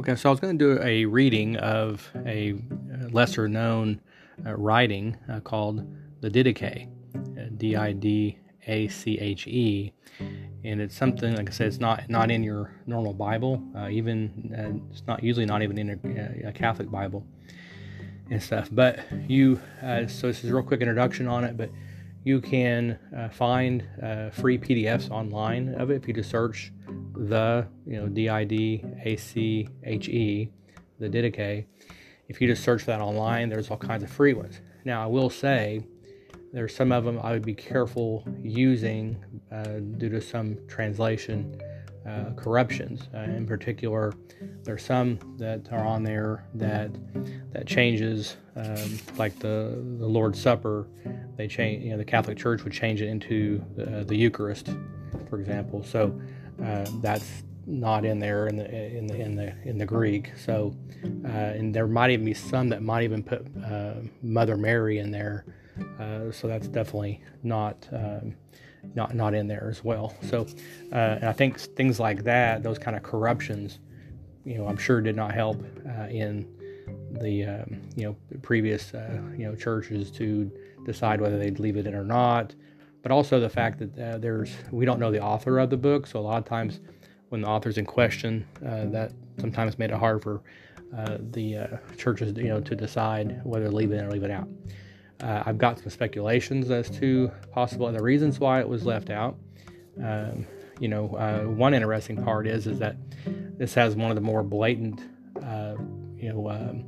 Okay, so I was going to do a reading of a lesser known uh, writing uh, called the Didache, uh, D I D A C H E. And it's something, like I said, it's not not in your normal Bible. Uh, even uh, it's not usually not even in a, a, Catholic Bible and stuff. But you, uh, so this is a real quick introduction on it. But you can find free PDFs online of it if you just search the, you know, D I D A C H E, the Didache. If you just search that online, there's all kinds of free ones. Now, I will say there's some of them I would be careful using uh, due to some translation uh, corruptions. Uh, in particular, there's some that are on there that that changes, um, like the the Lord's Supper. They change, you know, the Catholic Church would change it into the, the Eucharist, for example. So uh, that's not in there in the in the in the in the Greek. So, uh, and there might even be some that might even put uh, Mother Mary in there. Uh, so that's definitely not um, not not in there as well. So, uh, and I think things like that, those kind of corruptions, you know, I'm sure did not help uh, in the um, you know previous you know churches to decide whether they'd leave it in or not but also the fact that uh, there's we don't know the author of the book, so a lot of times when the author's in question, uh, that sometimes made it hard for uh, the uh, churches, you know, to decide whether to leave it in or leave it out. Uh, I've got some speculations as to possible other reasons why it was left out. Um, you know, uh, one interesting part is is that this has one of the more blatant, you know. Um,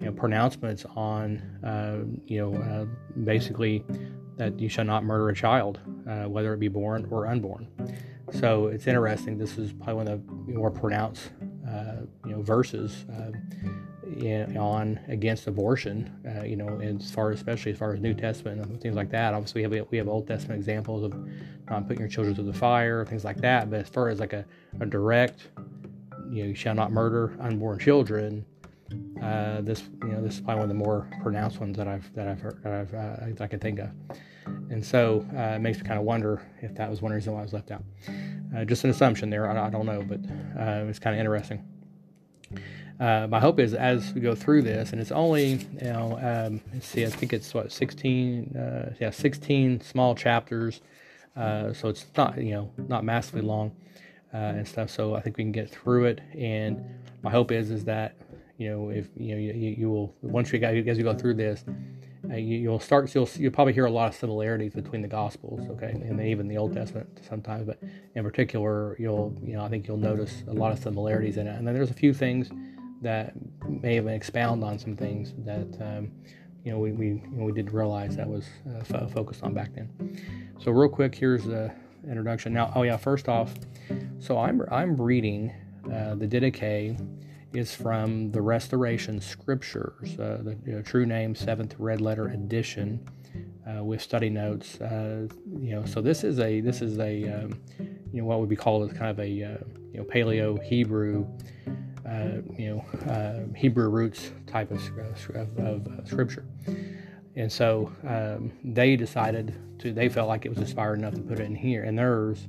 you know, pronouncements on, you know, basically that you shall not murder a child, uh, whether it be born or unborn. So it's interesting. This is probably one of the more pronounced, uh, you know, verses uh, in, on against abortion. Uh, you know, as far especially as far as New Testament and things like that. Obviously, we have we have Old Testament examples of not putting your children through the fire, things like that. But as far as like a, a direct, you know, you shall not murder unborn children. Uh, this, you know, this is probably one of the more pronounced ones that I've that I've heard that I've uh, that I can think of. And so uh, it makes me kind of wonder if that was one reason why I was left out. Uh, just an assumption there. I, I don't know, but uh, it's kind of interesting. Uh, my hope is as we go through this, and it's only, you know, um, let's see, I think it's what 16, uh, yeah, 16 small chapters. Uh, so it's not, you know, not massively long and stuff. So I think we can get through it. And my hope is, is that, you know, if you know, you, you will once you as you go through this, uh, you, will start you'll you'll probably hear a lot of similarities between the gospels okay and even the old testament sometimes but in particular you'll you know i think you'll notice a lot of similarities in it and then there's a few things that may even expound on some things that um, you know we, we, you know, we did realize that was uh, f- focused on back then so real quick here's the introduction now oh yeah first off so i'm i'm reading uh, the didache is from the Restoration Scriptures, uh, the you know, true name Seventh Red Letter Edition, uh, with study notes. Uh, you know, so this is a this is a um, you know what would be called as kind of a uh, you know Paleo Hebrew. Uh, you know, uh, Hebrew roots type of, of, of scripture, and so um, they decided to. They felt like it was inspired enough to put it in here in theirs,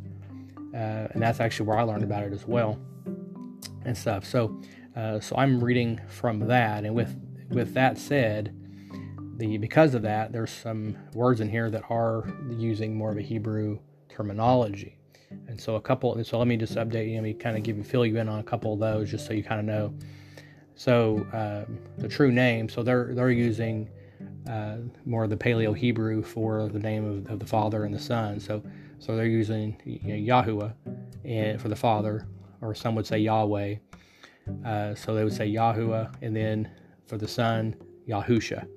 and that's actually where I learned about it as well, and stuff. So uh, so I'm reading from that, and with with that said, the because of that, there's some words in here that are using more of a Hebrew terminology, and so a couple. So let me just update you. Let me kind of give you fill you in on a couple of those, just so you kind of know. So uh, the true name. So they're they're using uh, more of the Paleo Hebrew for the name of, of, the Father and the Son. So so they're using you know, and for the Father, or some would say Yahweh uh, so they would say Yahuwah, and then for the Son, Yahusha.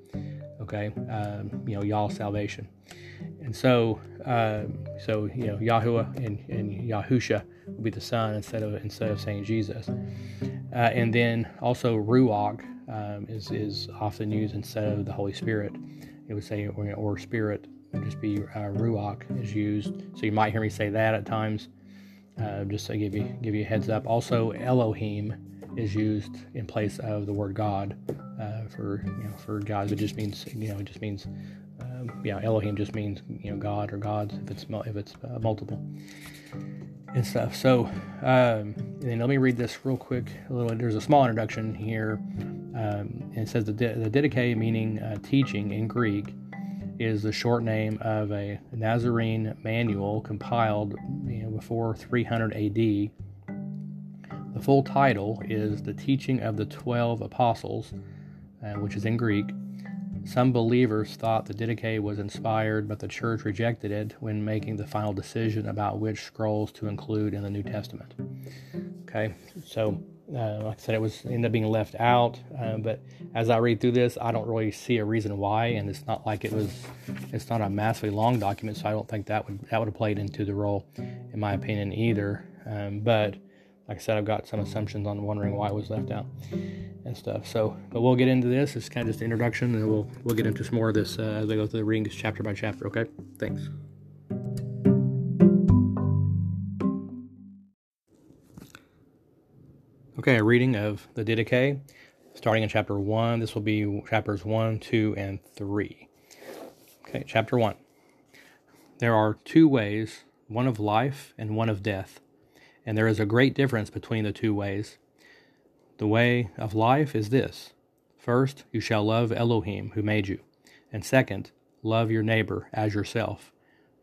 Okay, um, you know, Yah salvation. And so, um, so you know, Yahuwah and, and Yahusha would be the Son instead of instead of saying Jesus. Uh, and then also Ruach um, is is often used instead of the Holy Spirit. It would say or, or Spirit would just be uh, Ruach is used. So you might hear me say that at times. Uh, just to give you give you a heads up. Also, Elohim is used in place of the word God uh, for you know for God. It just means you know it just means um, yeah Elohim just means you know God or gods if it's if it's uh, multiple. and stuff. So, um, and let me read this real quick. A little. There's a small introduction here. Um, and it says the, the Didache, meaning uh, teaching in Greek, is the short name of a Nazarene manual compiled you know, before 300 AD. The full title is The Teaching of the Twelve Apostles, uh, which is in Greek. Some believers thought the Didache was inspired, but the church rejected it when making the final decision about which scrolls to include in the New Testament. Okay, so uh, like I said, it was ended up being left out. Uh, but as I read through this, I don't really see a reason why, and it's not like it was. It's not a massively long document, so I don't think that would that would have played into the role, in my opinion, either. Um, but like I said, I've got some assumptions on wondering why it was left out and stuff. So, but we'll get into this. It's kind of just the introduction, and we'll we'll get into some more of this uh, as I go through the readings chapter by chapter. Okay, thanks. Okay, a reading of the Didache, starting in chapter 1. This will be chapters 1, 2, and 3. Okay, chapter 1. There are two ways, one of life and one of death, and there is a great difference between the two ways. The way of life is this First, you shall love Elohim, who made you, and second, love your neighbor as yourself,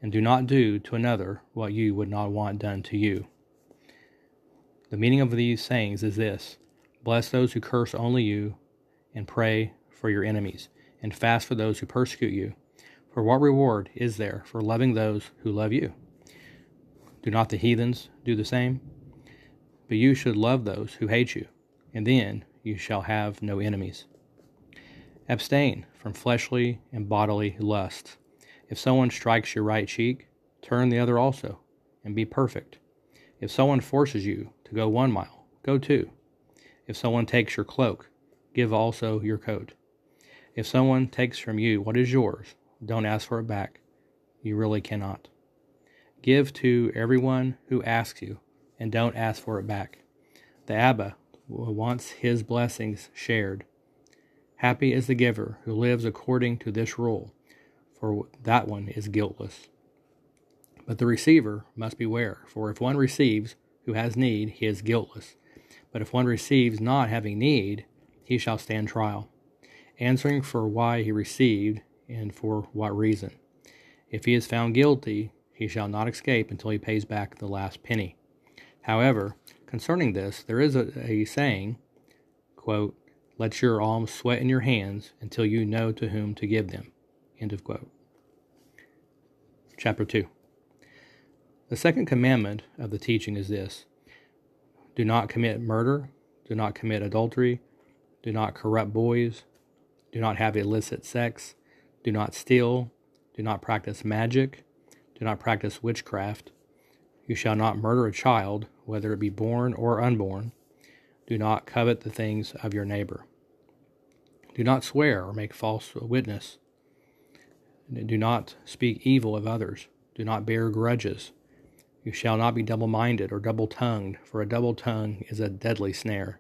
and do not do to another what you would not want done to you. The meaning of these sayings is this Bless those who curse only you, and pray for your enemies, and fast for those who persecute you. For what reward is there for loving those who love you? Do not the heathens do the same? But you should love those who hate you, and then you shall have no enemies. Abstain from fleshly and bodily lusts. If someone strikes your right cheek, turn the other also, and be perfect. If someone forces you to go one mile, go two. If someone takes your cloak, give also your coat. If someone takes from you what is yours, don't ask for it back. You really cannot. Give to everyone who asks you, and don't ask for it back. The Abba wants his blessings shared. Happy is the giver who lives according to this rule, for that one is guiltless. But the receiver must beware, for if one receives who has need, he is guiltless. But if one receives not having need, he shall stand trial, answering for why he received and for what reason. If he is found guilty, he shall not escape until he pays back the last penny. However, concerning this, there is a, a saying, quote, Let your alms sweat in your hands until you know to whom to give them. End of quote. Chapter 2. The second commandment of the teaching is this do not commit murder, do not commit adultery, do not corrupt boys, do not have illicit sex, do not steal, do not practice magic, do not practice witchcraft. You shall not murder a child, whether it be born or unborn. Do not covet the things of your neighbor. Do not swear or make false witness. Do not speak evil of others. Do not bear grudges. You shall not be double minded or double tongued, for a double tongue is a deadly snare.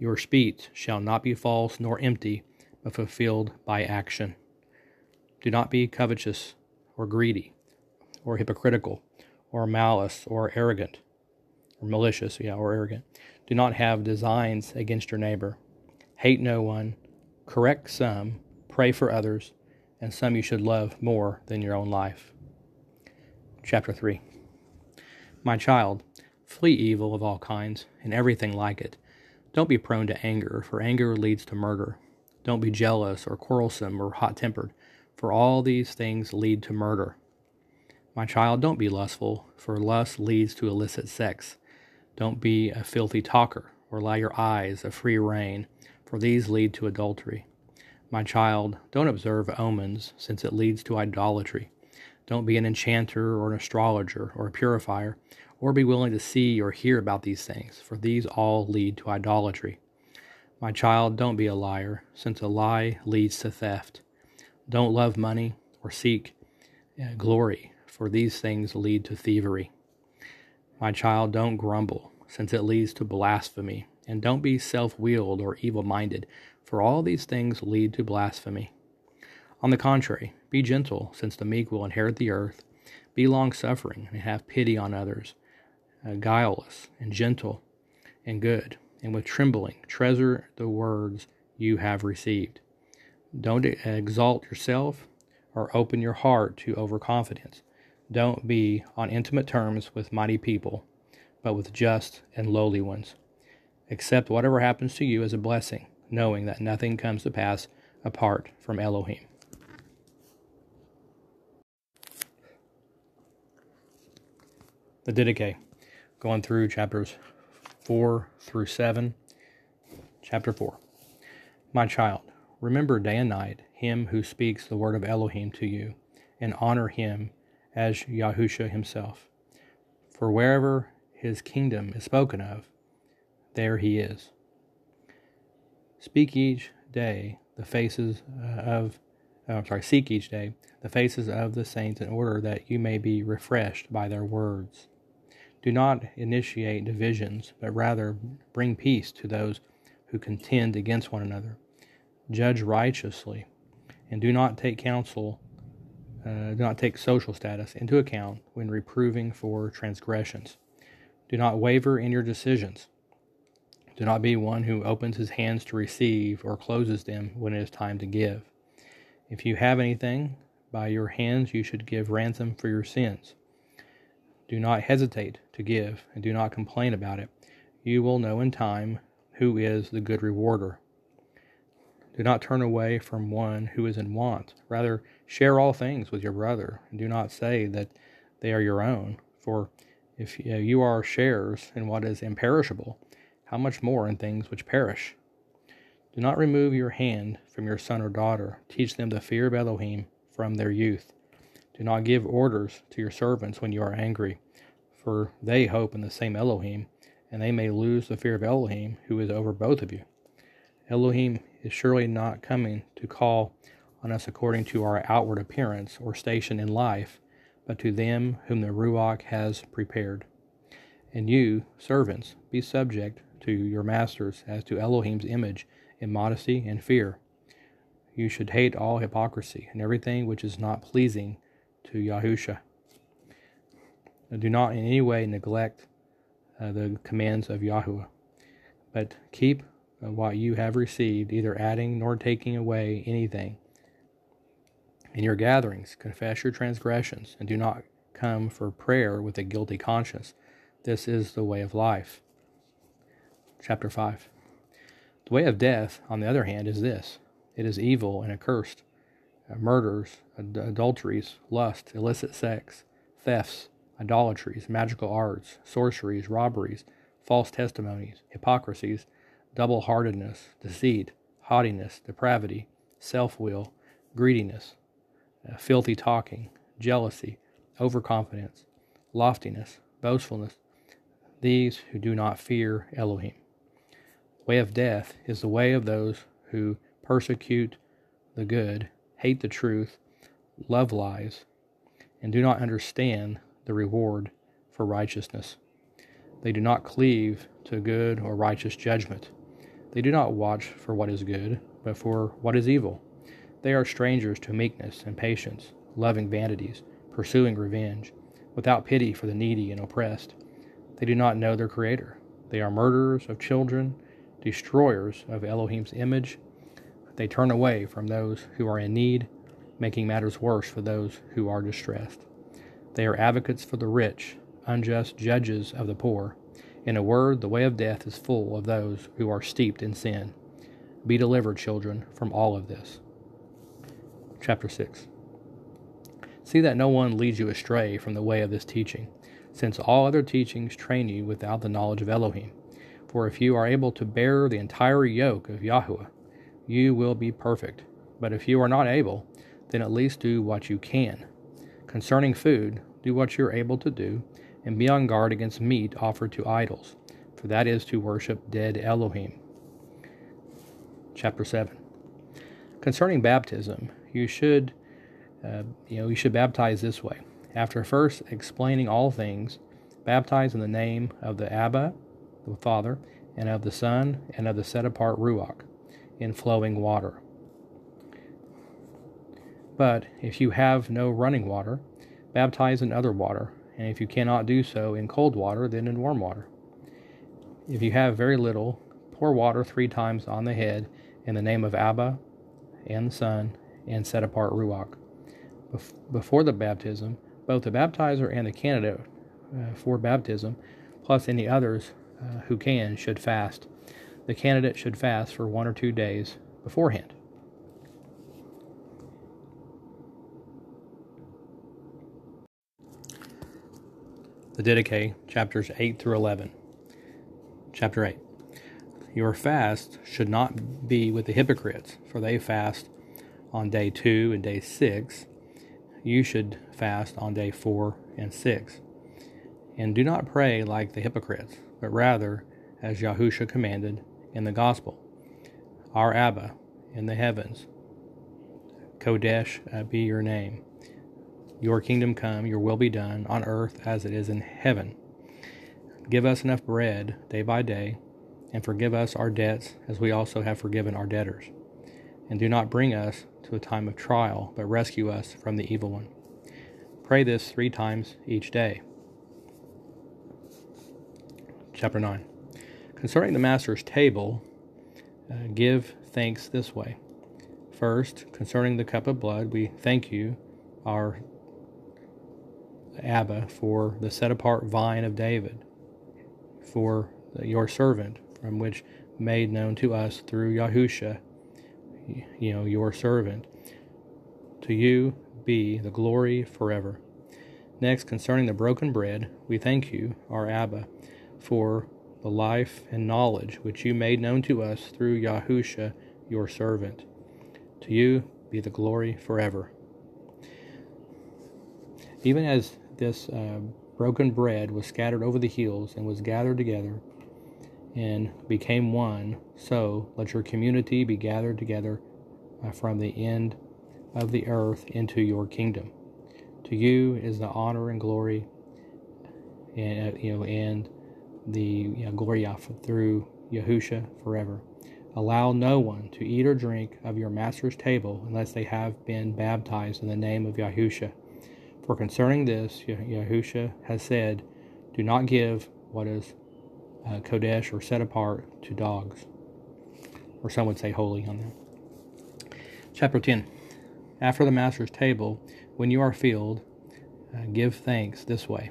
Your speech shall not be false nor empty, but fulfilled by action. Do not be covetous or greedy, or hypocritical, or malice, or arrogant, or malicious, yeah, or arrogant. Do not have designs against your neighbor. Hate no one, correct some, pray for others, and some you should love more than your own life. Chapter 3 my child, flee evil of all kinds and everything like it. Don't be prone to anger, for anger leads to murder. Don't be jealous or quarrelsome or hot tempered, for all these things lead to murder. My child, don't be lustful, for lust leads to illicit sex. Don't be a filthy talker, or allow your eyes a free rein, for these lead to adultery. My child, don't observe omens, since it leads to idolatry. Don't be an enchanter or an astrologer or a purifier, or be willing to see or hear about these things, for these all lead to idolatry. My child, don't be a liar, since a lie leads to theft. Don't love money or seek uh, glory, for these things lead to thievery. My child, don't grumble, since it leads to blasphemy. And don't be self willed or evil minded, for all these things lead to blasphemy. On the contrary, be gentle, since the meek will inherit the earth. Be long suffering, and have pity on others. uh, guileless and gentle and good, and with trembling treasure the words you have received. Don't exalt yourself or open your heart to overconfidence. Don't be on intimate terms with mighty people, but with just and lowly ones. Accept whatever happens to you as a blessing, knowing that nothing comes to pass apart from Elohim. The Didache, going through chapters 4 through 7. Chapter 4. My child, remember day and night him who speaks the word of Elohim to you, and honor him as Yahusha himself. For wherever his kingdom is spoken of, there he is. Speak each day the faces uh, of, oh, I'm sorry, seek each day the faces of the saints in order that you may be refreshed by their words. Do not initiate divisions, but rather bring peace to those who contend against one another. Judge righteously, and do not take counsel, uh, do not take social status into account when reproving for transgressions. Do not waver in your decisions. Do not be one who opens his hands to receive or closes them when it is time to give. If you have anything, by your hands you should give ransom for your sins. Do not hesitate to give, and do not complain about it. You will know in time who is the good rewarder. Do not turn away from one who is in want. Rather, share all things with your brother, and do not say that they are your own. For if you are shares in what is imperishable, how much more in things which perish? Do not remove your hand from your son or daughter. Teach them the fear of Elohim from their youth. Do not give orders to your servants when you are angry, for they hope in the same Elohim, and they may lose the fear of Elohim, who is over both of you. Elohim is surely not coming to call on us according to our outward appearance or station in life, but to them whom the Ruach has prepared. And you, servants, be subject to your masters as to Elohim's image in modesty and fear. You should hate all hypocrisy and everything which is not pleasing to Yahusha. Do not in any way neglect uh, the commands of Yahuwah, but keep uh, what you have received, either adding nor taking away anything. In your gatherings, confess your transgressions, and do not come for prayer with a guilty conscience. This is the way of life. Chapter 5. The way of death, on the other hand, is this it is evil and accursed uh, murders, ad- adulteries, lust, illicit sex, thefts, idolatries, magical arts, sorceries, robberies, false testimonies, hypocrisies, double heartedness, deceit, haughtiness, depravity, self will, greediness, Uh, filthy talking, jealousy, overconfidence, loftiness, boastfulness, these who do not fear Elohim. Way of death is the way of those who persecute the good hate the truth, love lies, and do not understand the reward for righteousness. They do not cleave to good or righteous judgment. They do not watch for what is good, but for what is evil. They are strangers to meekness and patience, loving vanities, pursuing revenge, without pity for the needy and oppressed. They do not know their Creator. They are murderers of children, destroyers of Elohim's image, they turn away from those who are in need, making matters worse for those who are distressed. They are advocates for the rich, unjust judges of the poor. In a word, the way of death is full of those who are steeped in sin. Be delivered, children, from all of this. Chapter 6 See that no one leads you astray from the way of this teaching, since all other teachings train you without the knowledge of Elohim. For if you are able to bear the entire yoke of Yahuwah, you will be perfect. But if you are not able, then at least do what you can. Concerning food, do what you are able to do, and be on guard against meat offered to idols, for that is to worship dead Elohim. Chapter 7. Concerning baptism, you should, uh, you know, you should baptize this way. After first explaining all things, baptize in the name of the Abba, the Father, and of the Son, and of the set apart Ruach in flowing water. But if you have no running water, baptize in other water, and if you cannot do so in cold water, then in warm water. If you have very little, pour water three times on the head in the name of Abba and the Son and set apart Ruach. Before the baptism, both the baptizer and the candidate uh, for baptism, plus any others uh, who can, should fast. The candidate should fast for one or two days beforehand. The Didache, chapters 8 through 11. Chapter 8. Your fast should not be with the hypocrites, for they fast on day 2 and day 6. You should fast on day 4 and 6. And do not pray like the hypocrites, but rather as Yahusha commanded in the gospel. Our Abba in the heavens, Kodesh uh, be your name. Your kingdom come, your will be done, on earth as it is in heaven. Give us enough bread day by day, and forgive us our debts as we also have forgiven our debtors. And do not bring us to a time of trial, but rescue us from the evil one. Pray this three times each day. Chapter 9. Concerning the Master's table, uh, give thanks this way. First, concerning the cup of blood, we thank you, our Abba, for the set apart vine of David, for your servant, from which made known to us through Yahusha, you know, your servant. To you be the glory forever. Next, concerning the broken bread, we thank you, our Abba, for the life and knowledge which you made known to us through Yahusha, your servant. To you be the glory forever. Even as this uh, broken bread was scattered over the hills and was gathered together and became one, so let your community be gathered together uh, from the end of the earth into your kingdom. To you is the honor and glory, and uh, you know, and the you know, glory through Yahusha forever. Allow no one to eat or drink of your master's table unless they have been baptized in the name of Yahusha for concerning this, Yahusha has said, Do not give what is uh, Kodesh or set apart to dogs. Or some would say holy on that. Chapter 10. After the Master's table, when you are filled, uh, give thanks this way.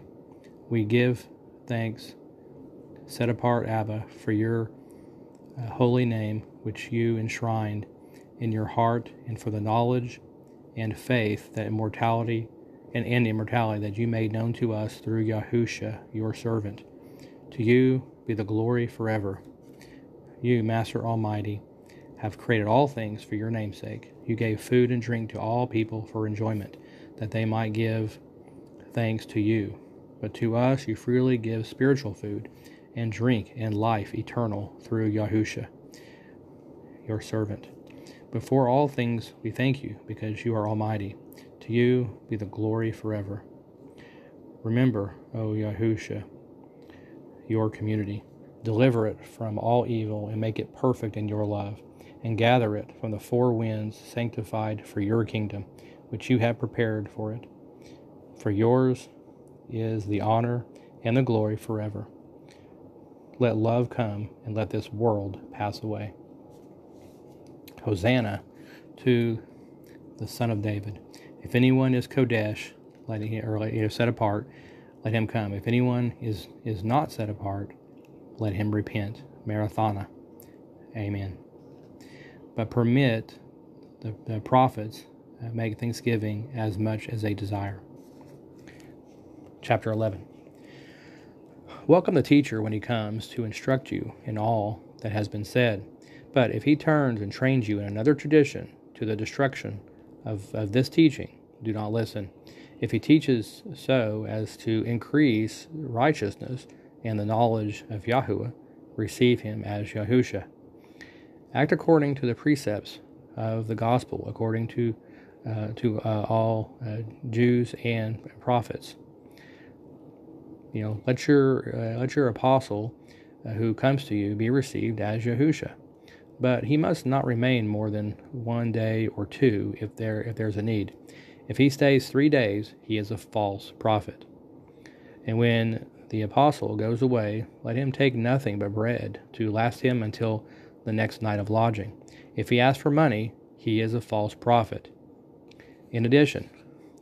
We give thanks, set apart, Abba, for your uh, holy name, which you enshrined in your heart, and for the knowledge and faith that immortality and, and immortality that you made known to us through Yahusha, your servant. To you be the glory forever. You, Master Almighty, have created all things for your namesake. You gave food and drink to all people for enjoyment, that they might give thanks to you. But to us you freely give spiritual food and drink and life eternal through Yahusha, your servant. Before all things we thank you, because you are almighty. To you be the glory forever. Remember, O Yahusha, your community. Deliver it from all evil and make it perfect in your love, and gather it from the four winds, sanctified for your kingdom, which you have prepared for it. For yours is the honor and the glory forever. Let love come and let this world pass away. Hosanna to the Son of David. If anyone is Kodesh, let him, or you know, set apart, let him come. If anyone is, is not set apart, let him repent. Maranatha. Amen. But permit the, the prophets uh, make thanksgiving as much as they desire. Chapter 11. Welcome the teacher when he comes to instruct you in all that has been said. But if he turns and trains you in another tradition to the destruction of, of this teaching, do not listen. If he teaches so as to increase righteousness and the knowledge of Yahweh, receive him as Yahusha. Act according to the precepts of the gospel, according to uh, to uh, all uh, Jews and prophets. You know, let your uh, let your apostle uh, who comes to you be received as Yahusha but he must not remain more than one day or two if there if there's a need. If he stays three days, he is a false prophet. And when the apostle goes away, let him take nothing but bread to last him until the next night of lodging. If he asks for money, he is a false prophet. In addition,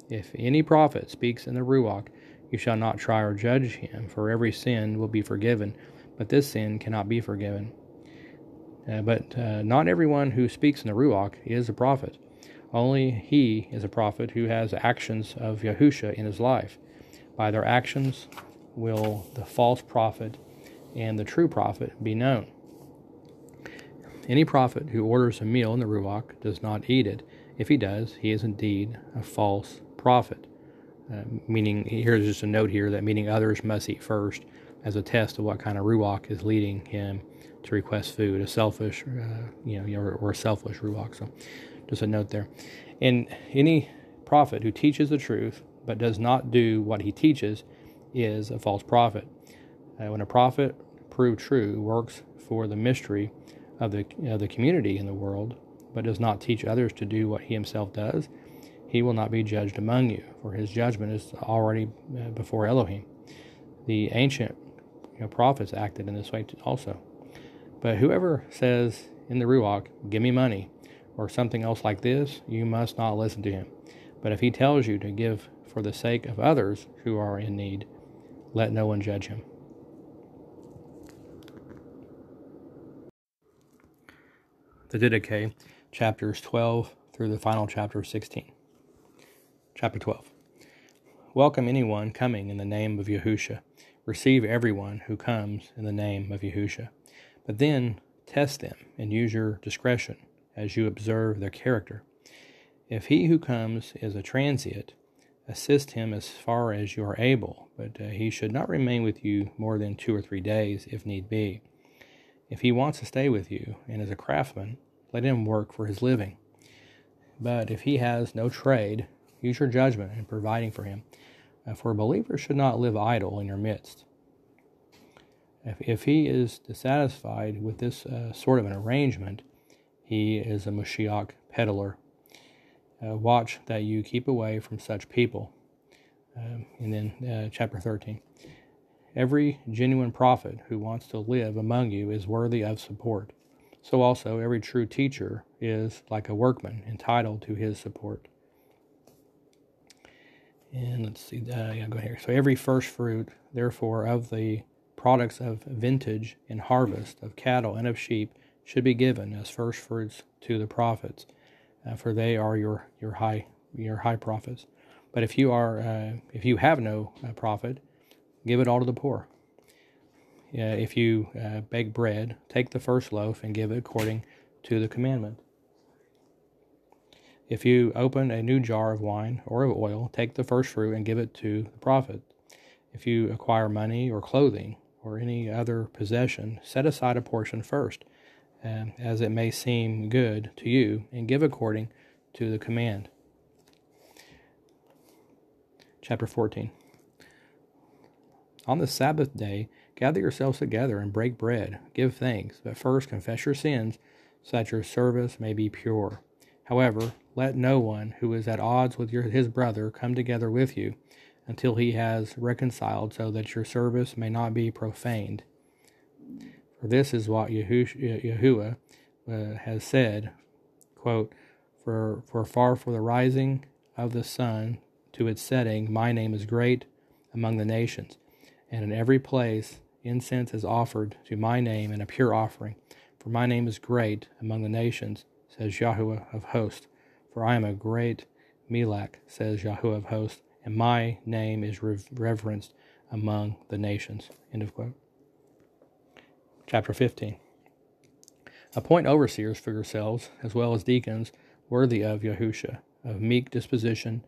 if any prophet speaks in the Ruach, you shall not try or judge him, for every sin will be forgiven, but this sin cannot be forgiven. Uh, but uh, not everyone who speaks in the Ruach is a prophet. Only he is a prophet who has actions of Yahusha in his life. By their actions will the false prophet and the true prophet be known. Any prophet who orders a meal in the Ruach does not eat it. If he does, he is indeed a false prophet. Uh, meaning, here's just a note here that meaning others must eat first as a test of what kind of Ruach is leading him to request food, a selfish, uh, you know, or, or selfish Ruach. So just a note there. And any prophet who teaches the truth but does not do what he teaches is a false prophet. Uh, when a prophet proved true works for the mystery of the, of the community in the world, but does not teach others to do what he himself does, he will not be judged among you, for his judgment is already uh, before Elohim. The ancient you know, prophets acted in this way also. But whoever says in the Ruach, Give me money, or something else like this, you must not listen to him. But if he tells you to give for the sake of others who are in need, let no one judge him. The Didache, chapters 12 through the final chapter 16. Chapter 12. Welcome anyone coming in the name of Yahusha. Receive everyone who comes in the name of Yahusha. But then test them and use your discretion as you observe their character. If he who comes is a transient, assist him as far as you are able, but uh, he should not remain with you more than two or three days if need be. If he wants to stay with you and is a craftsman, let him work for his living. But if he has no trade, use your judgment in providing for him. Uh, for a believer should not live idle in your midst. If, if he is dissatisfied with this uh, sort of an arrangement, he is a Mashiach peddler. Uh, watch that you keep away from such people. Um, and then uh, chapter 13. Every genuine prophet who wants to live among you is worthy of support. So also, every true teacher is like a workman entitled to his support. And let's see, uh, yeah, go here. So every first fruit, therefore, of the products of vintage and harvest of cattle and of sheep should be given as first fruits to the prophets, uh, for they are your your high your high prophets. But if you are uh, if you have no uh, give it all to the poor. if you uh, bake bread, take the first loaf and give it according to the commandment. If you open a new jar of wine or of oil, take the first fruit and give it to the prophet. If you acquire money or clothing or any other possession, set aside a portion first um, as it may seem good to you, and give according to the command. Chapter 14 On the Sabbath day, gather yourselves together and break bread, give thanks, but first confess your sins, so that your service may be pure. However, let no one who is at odds with your, his brother come together with you until he has reconciled, so that your service may not be profaned. For this is what Yahuwah uh, has said, quote, for, for far from the rising of the sun to its setting, my name is great among the nations, and in every place incense is offered to my name in a pure offering. For my name is great among the nations, says Yahuwah of hosts. For I am a great Melech, says Yahuwah of hosts, and my name is reverenced among the nations. End of quote chapter 15. Appoint overseers for yourselves, as well as deacons, worthy of Yahusha, of meek disposition,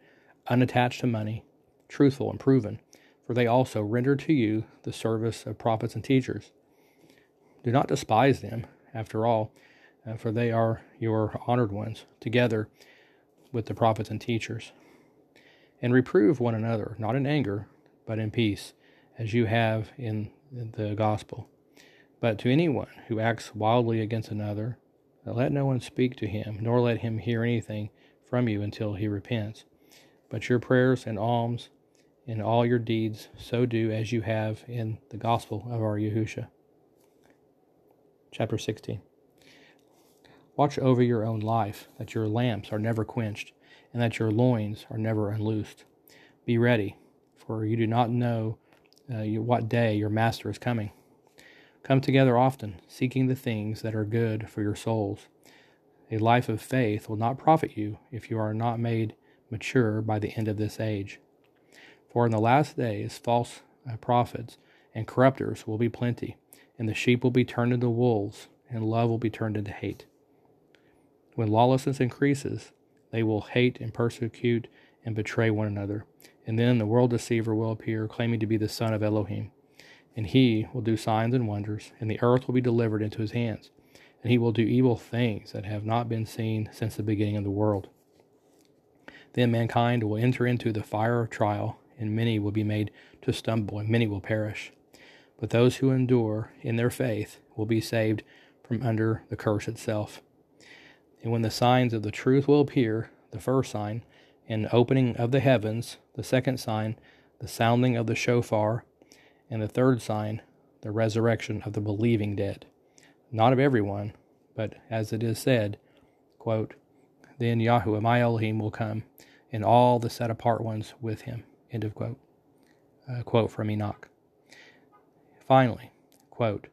unattached to money, truthful and proven, for they also render to you the service of prophets and teachers. Do not despise them, after all, uh, for they are your honored ones, together with the prophets and teachers. And reprove one another, not in anger, but in peace, as you have in the gospel. But to anyone who acts wildly against another, let no one speak to him, nor let him hear anything from you until he repents. But your prayers and alms and all your deeds, so do as you have in the gospel of our Yahusha. Chapter 16. Watch over your own life, that your lamps are never quenched, and that your loins are never unloosed. Be ready, for you do not know uh, what day your master is coming. Come together often, seeking the things that are good for your souls. A life of faith will not profit you if you are not made mature by the end of this age. For in the last days, false uh, prophets and corrupters will be plenty, and the sheep will be turned into wolves, and love will be turned into hate. When lawlessness increases, they will hate and persecute and betray one another. And then the world deceiver will appear, claiming to be the Son of Elohim. And he will do signs and wonders, and the earth will be delivered into his hands. And he will do evil things that have not been seen since the beginning of the world. Then mankind will enter into the fire of trial, and many will be made to stumble, and many will perish. But those who endure in their faith will be saved from under the curse itself. And when the signs of the truth will appear, the first sign, an opening of the heavens, the second sign, the sounding of the shofar, and the third sign, the resurrection of the believing dead. Not of everyone, but as it is said, quote, Then Yahuwah my Elohim will come, and all the set apart ones with him. End of quote. A quote from Enoch. Finally, quote,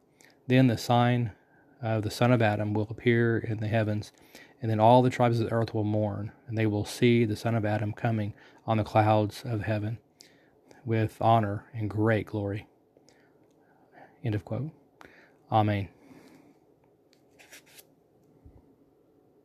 Then the sign of the Son of Adam will appear in the heavens, and then all the tribes of the earth will mourn, and they will see the Son of Adam coming on the clouds of heaven with honor and great glory. End of quote. Amen.